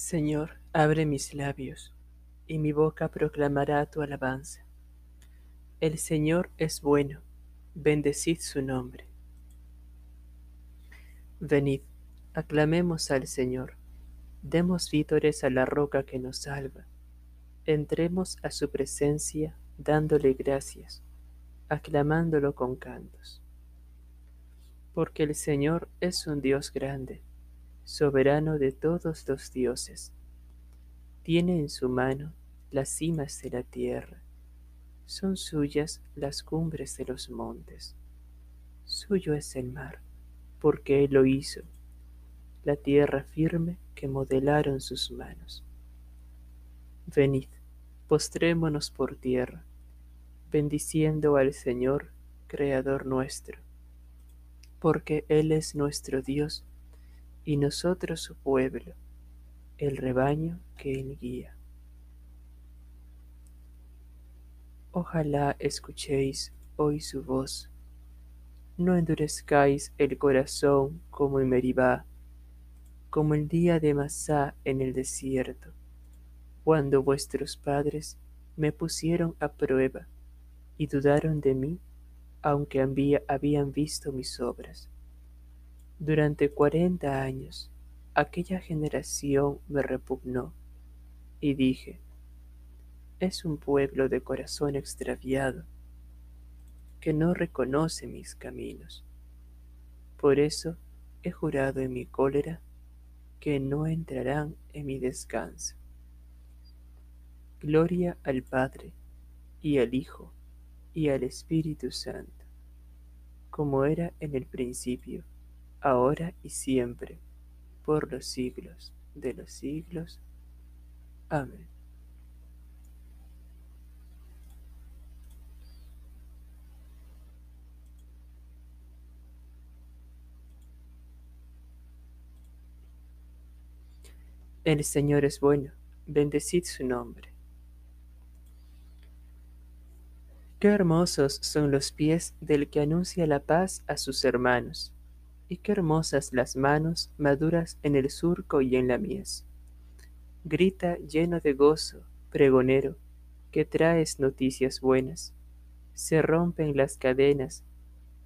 Señor, abre mis labios, y mi boca proclamará tu alabanza. El Señor es bueno, bendecid su nombre. Venid, aclamemos al Señor, demos vítores a la roca que nos salva. Entremos a su presencia dándole gracias, aclamándolo con cantos. Porque el Señor es un Dios grande soberano de todos los dioses. Tiene en su mano las cimas de la tierra, son suyas las cumbres de los montes. Suyo es el mar, porque él lo hizo, la tierra firme que modelaron sus manos. Venid, postrémonos por tierra, bendiciendo al Señor, Creador nuestro, porque Él es nuestro Dios y nosotros su pueblo, el rebaño que él guía. Ojalá escuchéis hoy su voz, no endurezcáis el corazón como en Meribá, como el día de Masá en el desierto, cuando vuestros padres me pusieron a prueba y dudaron de mí, aunque habían visto mis obras. Durante cuarenta años aquella generación me repugnó y dije, es un pueblo de corazón extraviado que no reconoce mis caminos. Por eso he jurado en mi cólera que no entrarán en mi descanso. Gloria al Padre y al Hijo y al Espíritu Santo, como era en el principio ahora y siempre, por los siglos de los siglos. Amén. El Señor es bueno, bendecid su nombre. Qué hermosos son los pies del que anuncia la paz a sus hermanos y qué hermosas las manos maduras en el surco y en la mies. Grita lleno de gozo, pregonero, que traes noticias buenas. Se rompen las cadenas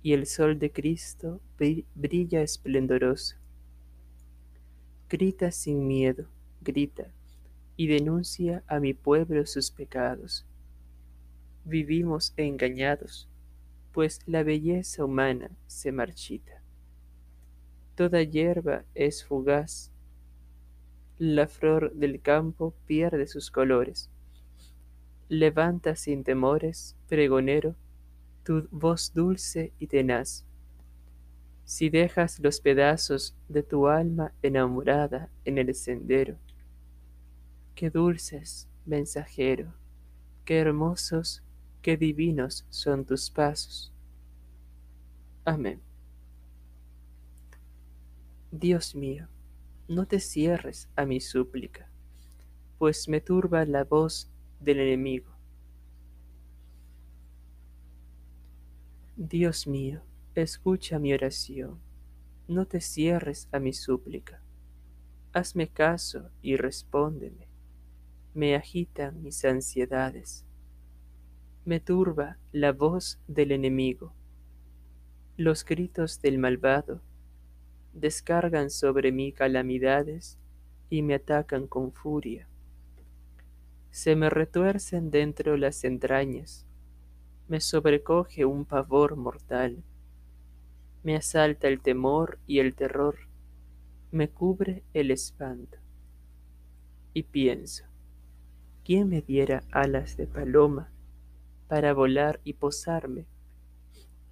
y el sol de Cristo brilla esplendoroso. Grita sin miedo, grita, y denuncia a mi pueblo sus pecados. Vivimos engañados, pues la belleza humana se marchita. Toda hierba es fugaz. La flor del campo pierde sus colores. Levanta sin temores, pregonero, tu voz dulce y tenaz. Si dejas los pedazos de tu alma enamorada en el sendero, qué dulces, mensajero, qué hermosos, qué divinos son tus pasos. Amén. Dios mío, no te cierres a mi súplica, pues me turba la voz del enemigo. Dios mío, escucha mi oración, no te cierres a mi súplica. Hazme caso y respóndeme. Me agitan mis ansiedades. Me turba la voz del enemigo. Los gritos del malvado descargan sobre mí calamidades y me atacan con furia. Se me retuercen dentro las entrañas, me sobrecoge un pavor mortal, me asalta el temor y el terror, me cubre el espanto. Y pienso, ¿quién me diera alas de paloma para volar y posarme?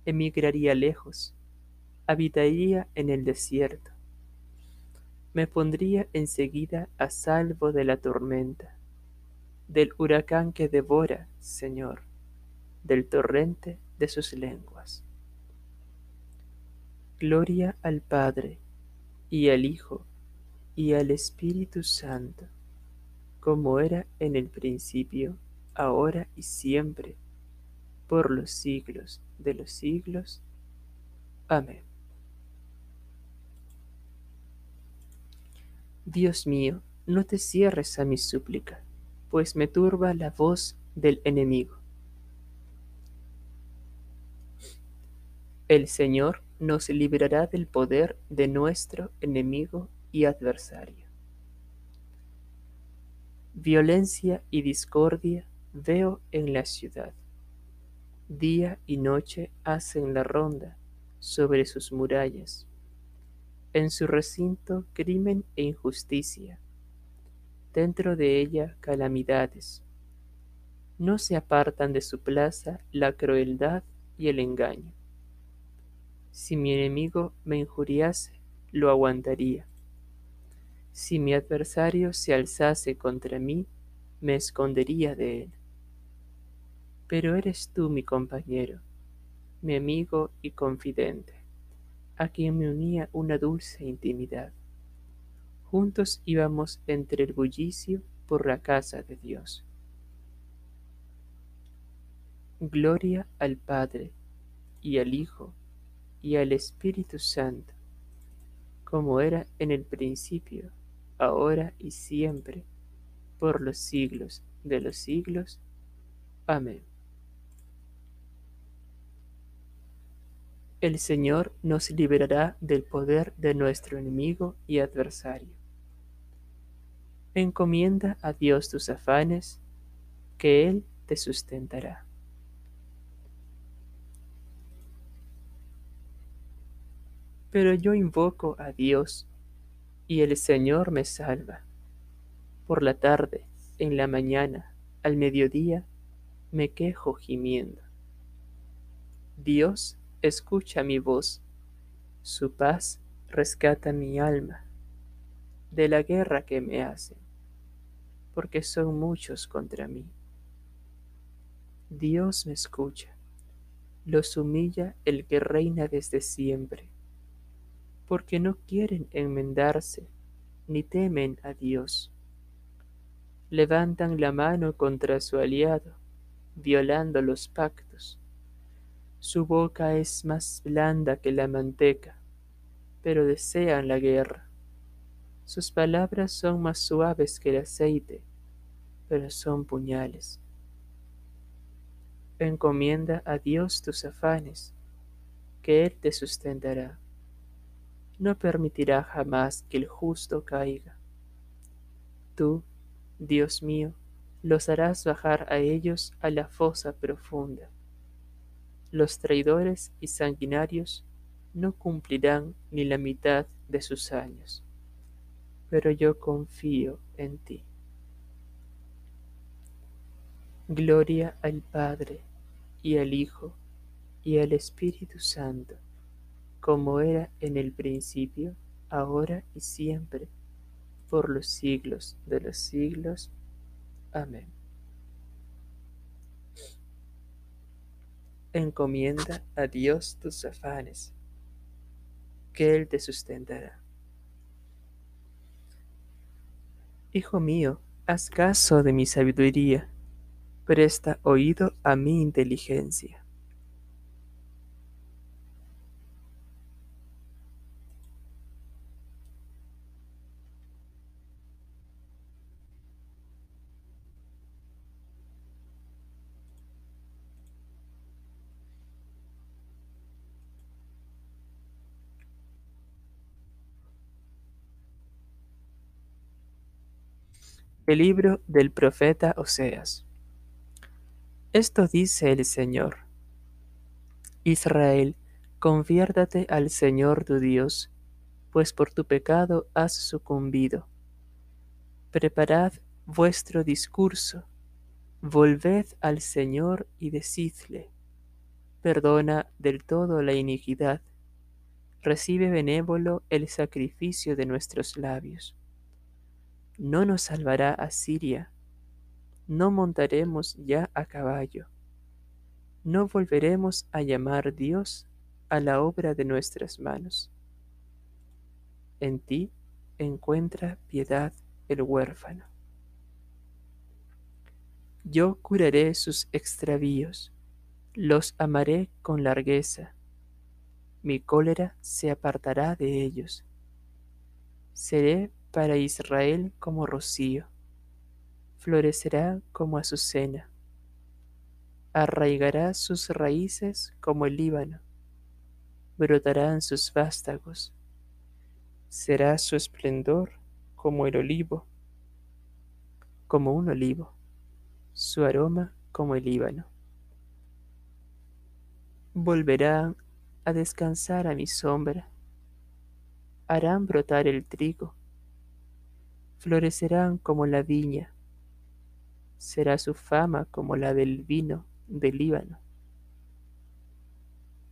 Emigraría lejos habitaría en el desierto. Me pondría enseguida a salvo de la tormenta, del huracán que devora, Señor, del torrente de sus lenguas. Gloria al Padre, y al Hijo, y al Espíritu Santo, como era en el principio, ahora y siempre, por los siglos de los siglos. Amén. Dios mío, no te cierres a mi súplica, pues me turba la voz del enemigo. El Señor nos librará del poder de nuestro enemigo y adversario. Violencia y discordia veo en la ciudad. Día y noche hacen la ronda sobre sus murallas. En su recinto crimen e injusticia. Dentro de ella calamidades. No se apartan de su plaza la crueldad y el engaño. Si mi enemigo me injuriase, lo aguantaría. Si mi adversario se alzase contra mí, me escondería de él. Pero eres tú mi compañero, mi amigo y confidente, a quien me unía una dulce intimidad. Juntos íbamos entre el bullicio por la casa de Dios. Gloria al Padre y al Hijo y al Espíritu Santo, como era en el principio, ahora y siempre, por los siglos de los siglos. Amén. El Señor nos liberará del poder de nuestro enemigo y adversario. Encomienda a Dios tus afanes, que Él te sustentará. Pero yo invoco a Dios, y el Señor me salva. Por la tarde, en la mañana, al mediodía, me quejo gimiendo. Dios escucha mi voz, su paz rescata mi alma de la guerra que me hacen, porque son muchos contra mí. Dios me escucha, los humilla el que reina desde siempre porque no quieren enmendarse, ni temen a Dios. Levantan la mano contra su aliado, violando los pactos. Su boca es más blanda que la manteca, pero desean la guerra. Sus palabras son más suaves que el aceite, pero son puñales. Encomienda a Dios tus afanes, que Él te sustentará no permitirá jamás que el justo caiga. Tú, Dios mío, los harás bajar a ellos a la fosa profunda. Los traidores y sanguinarios no cumplirán ni la mitad de sus años, pero yo confío en ti. Gloria al Padre y al Hijo y al Espíritu Santo como era en el principio, ahora y siempre, por los siglos de los siglos. Amén. Encomienda a Dios tus afanes, que Él te sustentará. Hijo mío, haz caso de mi sabiduría, presta oído a mi inteligencia El libro del profeta Oseas. Esto dice el Señor. Israel, conviértate al Señor tu Dios, pues por tu pecado has sucumbido. Preparad vuestro discurso, volved al Señor y decidle, perdona del todo la iniquidad, recibe benévolo el sacrificio de nuestros labios no nos salvará Asiria, no montaremos ya a caballo, no volveremos a llamar Dios a la obra de nuestras manos. En ti encuentra piedad el huérfano. Yo curaré sus extravíos, los amaré con largueza, mi cólera se apartará de ellos. Seré para Israel como rocío, florecerá como azucena, arraigará sus raíces como el Líbano, brotarán sus vástagos, será su esplendor como el olivo, como un olivo, su aroma como el Líbano. Volverán a descansar a mi sombra, harán brotar el trigo, florecerán como la viña, será su fama como la del vino del Líbano.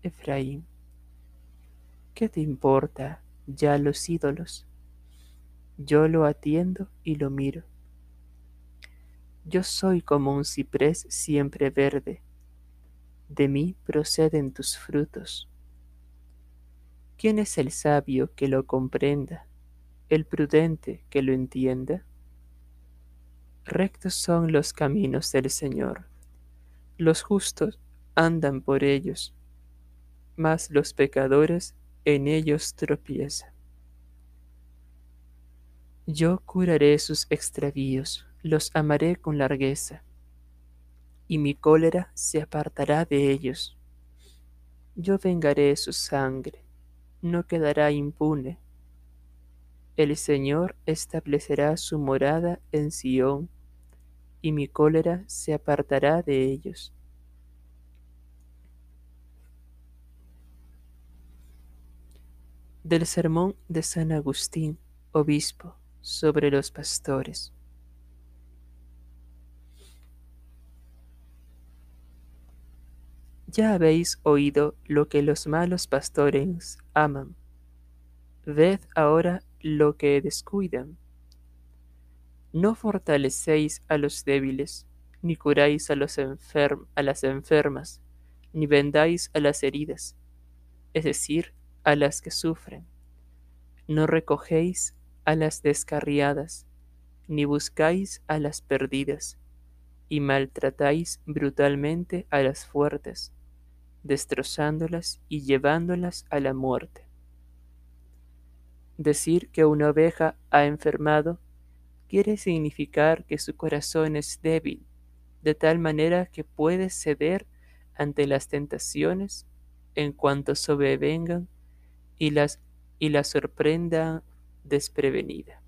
Efraín, ¿qué te importa ya los ídolos? Yo lo atiendo y lo miro. Yo soy como un ciprés siempre verde. De mí proceden tus frutos. ¿Quién es el sabio que lo comprenda, el prudente que lo entienda? Rectos son los caminos del Señor. Los justos andan por ellos, mas los pecadores en ellos tropiezan. Yo curaré sus extravíos, los amaré con largueza, y mi cólera se apartará de ellos. Yo vengaré su sangre, no quedará impune. El Señor establecerá su morada en Sión, y mi cólera se apartará de ellos. Del sermón de San Agustín, obispo, sobre los pastores. Ya habéis oído lo que los malos pastores aman. Ved ahora lo que descuidan. No fortalecéis a los débiles, ni curáis a, los a las enfermas, ni vendáis a las heridas, es decir, a las que sufren. No recogéis a las descarriadas, ni buscáis a las perdidas, y maltratáis brutalmente a las fuertes, destrozándolas y llevándolas a la muerte. Decir que una oveja ha enfermado quiere significar que su corazón es débil, de tal manera que puede ceder ante las tentaciones en cuanto sobrevengan y las, y las sorprendan desprevenida.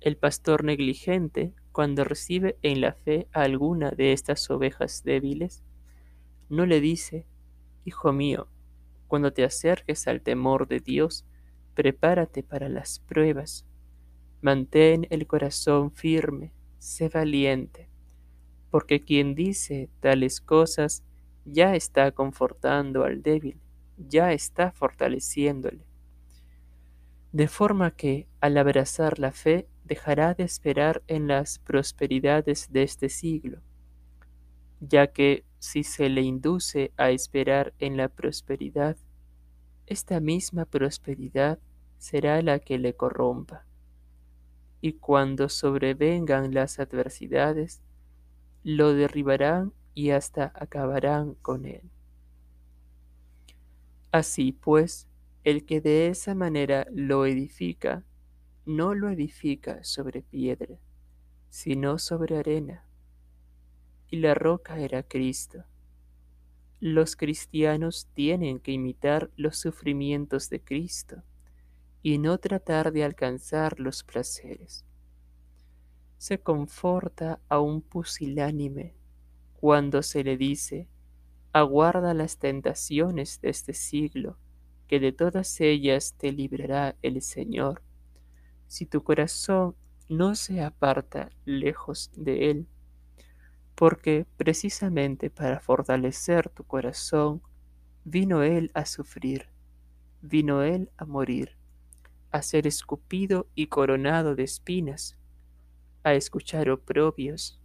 El pastor negligente, cuando recibe en la fe a alguna de estas ovejas débiles, no le dice, Hijo mío, cuando te acerques al temor de Dios, prepárate para las pruebas, mantén el corazón firme, sé valiente, porque quien dice tales cosas ya está confortando al débil, ya está fortaleciéndole. De forma que, al abrazar la fe, dejará de esperar en las prosperidades de este siglo, ya que si se le induce a esperar en la prosperidad, esta misma prosperidad será la que le corrompa. Y cuando sobrevengan las adversidades, lo derribarán y hasta acabarán con él. Así pues, el que de esa manera lo edifica, no lo edifica sobre piedra, sino sobre arena. Y la roca era Cristo. Los cristianos tienen que imitar los sufrimientos de Cristo y no tratar de alcanzar los placeres. Se conforta a un pusilánime cuando se le dice, aguarda las tentaciones de este siglo que de todas ellas te librará el Señor, si tu corazón no se aparta lejos de Él, porque precisamente para fortalecer tu corazón vino Él a sufrir, vino Él a morir, a ser escupido y coronado de espinas, a escuchar oprobios,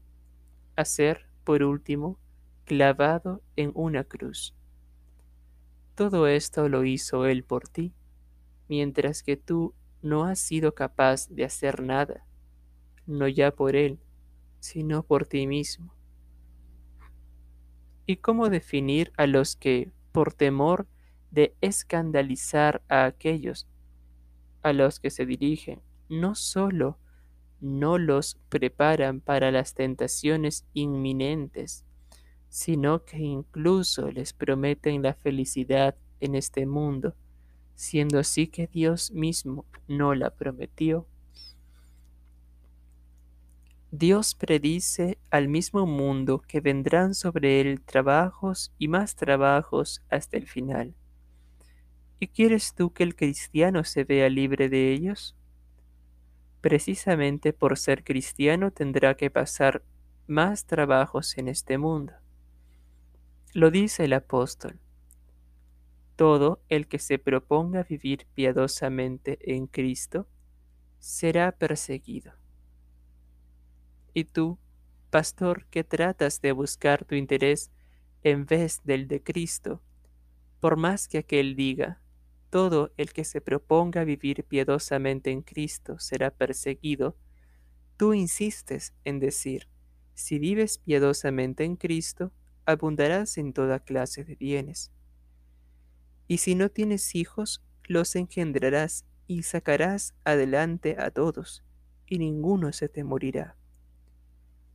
a ser, por último, clavado en una cruz. Todo esto lo hizo Él por ti, mientras que tú no has sido capaz de hacer nada, no ya por Él, sino por ti mismo. ¿Y cómo definir a los que, por temor de escandalizar a aquellos a los que se dirigen no solo no los preparan para las tentaciones inminentes, sino que incluso les prometen la felicidad en este mundo, siendo así que Dios mismo no la prometió. Dios predice al mismo mundo que vendrán sobre él trabajos y más trabajos hasta el final. ¿Y quieres tú que el cristiano se vea libre de ellos? Precisamente por ser cristiano tendrá que pasar más trabajos en este mundo. Lo dice el apóstol. Todo el que se proponga vivir piadosamente en Cristo será perseguido. Y tú, pastor, que tratas de buscar tu interés en vez del de Cristo, por más que aquel diga, todo el que se proponga vivir piadosamente en Cristo será perseguido, tú insistes en decir, si vives piadosamente en Cristo, abundarás en toda clase de bienes. Y si no tienes hijos, los engendrarás y sacarás adelante a todos, y ninguno se te morirá.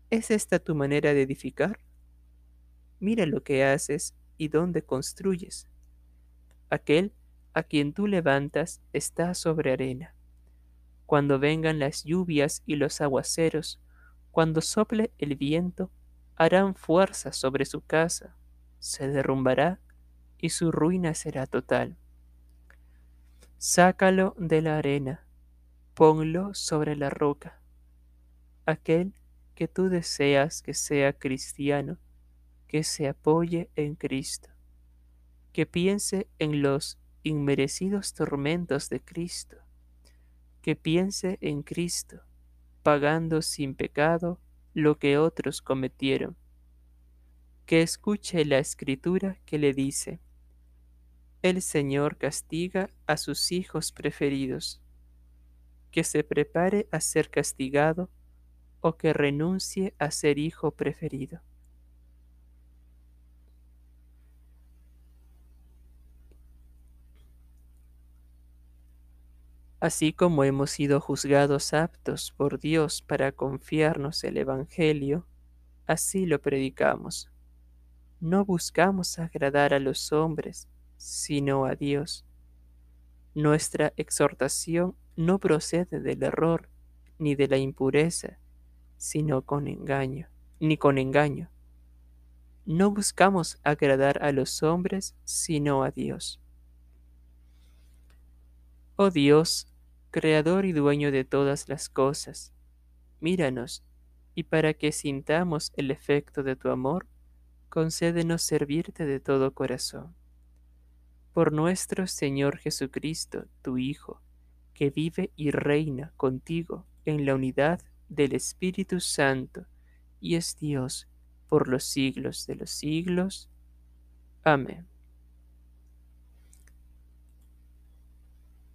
¿Es esta tu manera de edificar? Mira lo que haces y dónde construyes. Aquel a quien tú levantas está sobre arena. Cuando vengan las lluvias y los aguaceros, cuando sople el viento, harán fuerza sobre su casa, se derrumbará y su ruina será total. Sácalo de la arena, ponlo sobre la roca. Aquel que tú deseas que sea cristiano, que se apoye en Cristo, que piense en los inmerecidos tormentos de Cristo, que piense en Cristo, pagando sin pecado lo que otros cometieron. Que escuche la escritura que le dice, el Señor castiga a sus hijos preferidos, que se prepare a ser castigado o que renuncie a ser hijo preferido. Así como hemos sido juzgados aptos por Dios para confiarnos el Evangelio, así lo predicamos. No buscamos agradar a los hombres, sino a Dios. Nuestra exhortación no procede del error ni de la impureza, sino con engaño, ni con engaño. No buscamos agradar a los hombres, sino a Dios. Oh Dios, Creador y dueño de todas las cosas, míranos, y para que sintamos el efecto de tu amor, concédenos servirte de todo corazón. Por nuestro Señor Jesucristo, tu Hijo, que vive y reina contigo en la unidad del Espíritu Santo, y es Dios por los siglos de los siglos. Amén.